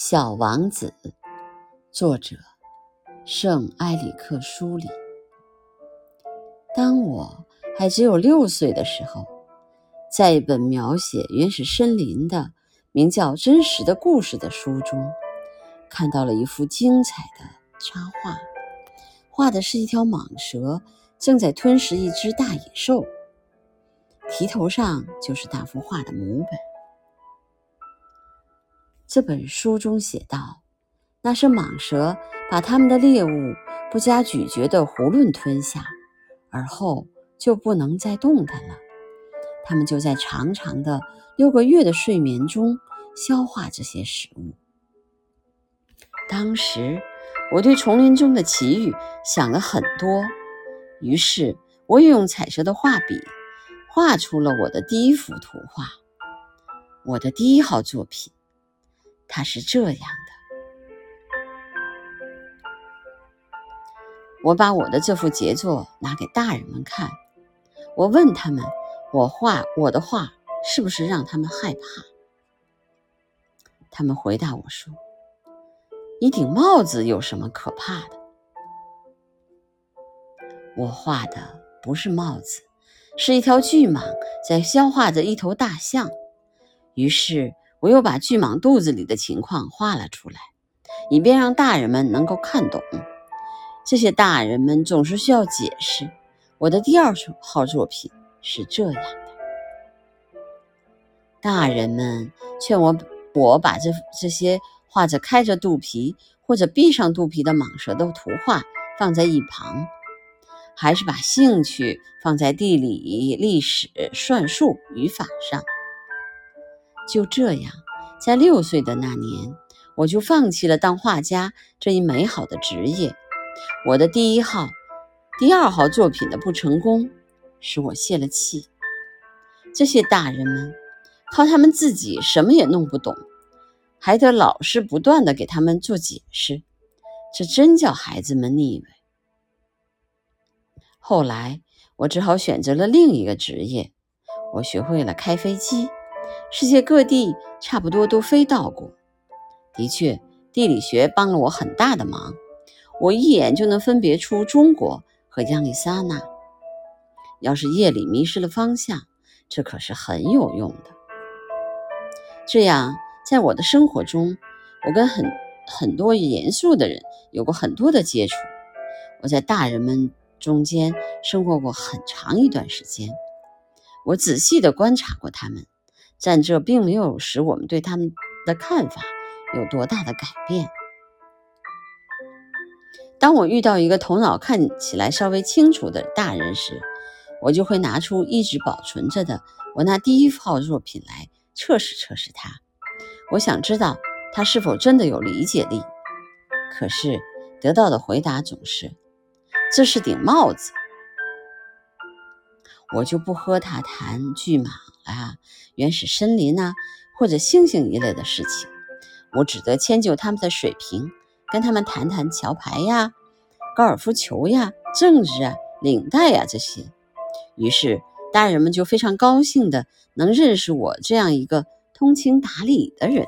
小王子，作者圣埃里克·舒里。当我还只有六岁的时候，在一本描写原始森林的名叫《真实的故事》的书中，看到了一幅精彩的插画，画的是一条蟒蛇正在吞食一只大野兽，题头上就是那幅画的模本。这本书中写道：“那是蟒蛇把它们的猎物不加咀嚼的囫囵吞下，而后就不能再动弹了。它们就在长长的六个月的睡眠中消化这些食物。”当时我对丛林中的奇遇想了很多，于是我也用彩色的画笔画出了我的第一幅图画，我的第一号作品。他是这样的：我把我的这幅杰作拿给大人们看，我问他们，我画我的画是不是让他们害怕？他们回答我说：“一顶帽子有什么可怕的？”我画的不是帽子，是一条巨蟒在消化着一头大象。于是。我又把巨蟒肚子里的情况画了出来，以便让大人们能够看懂。这些大人们总是需要解释。我的第二号作品是这样的：大人们劝我，我把这这些画着开着肚皮或者闭上肚皮的蟒蛇的图画放在一旁，还是把兴趣放在地理、历史、算术、语法上。就这样，在六岁的那年，我就放弃了当画家这一美好的职业。我的第一号、第二号作品的不成功，使我泄了气。这些大人们靠他们自己什么也弄不懂，还得老师不断的给他们做解释，这真叫孩子们腻味。后来，我只好选择了另一个职业，我学会了开飞机。世界各地差不多都飞到过。的确，地理学帮了我很大的忙。我一眼就能分别出中国和亚利桑那。要是夜里迷失了方向，这可是很有用的。这样，在我的生活中，我跟很很多严肃的人有过很多的接触。我在大人们中间生活过很长一段时间。我仔细地观察过他们。但这并没有使我们对他们的看法有多大的改变。当我遇到一个头脑看起来稍微清楚的大人时，我就会拿出一直保存着的我那第一号作品来测试测试他。我想知道他是否真的有理解力。可是得到的回答总是：“这是顶帽子。”我就不和他谈巨蟒啊、原始森林呐，或者星星一类的事情。我只得迁就他们的水平，跟他们谈谈桥牌呀、高尔夫球呀、政治啊、领带呀这些。于是大人们就非常高兴的能认识我这样一个通情达理的人。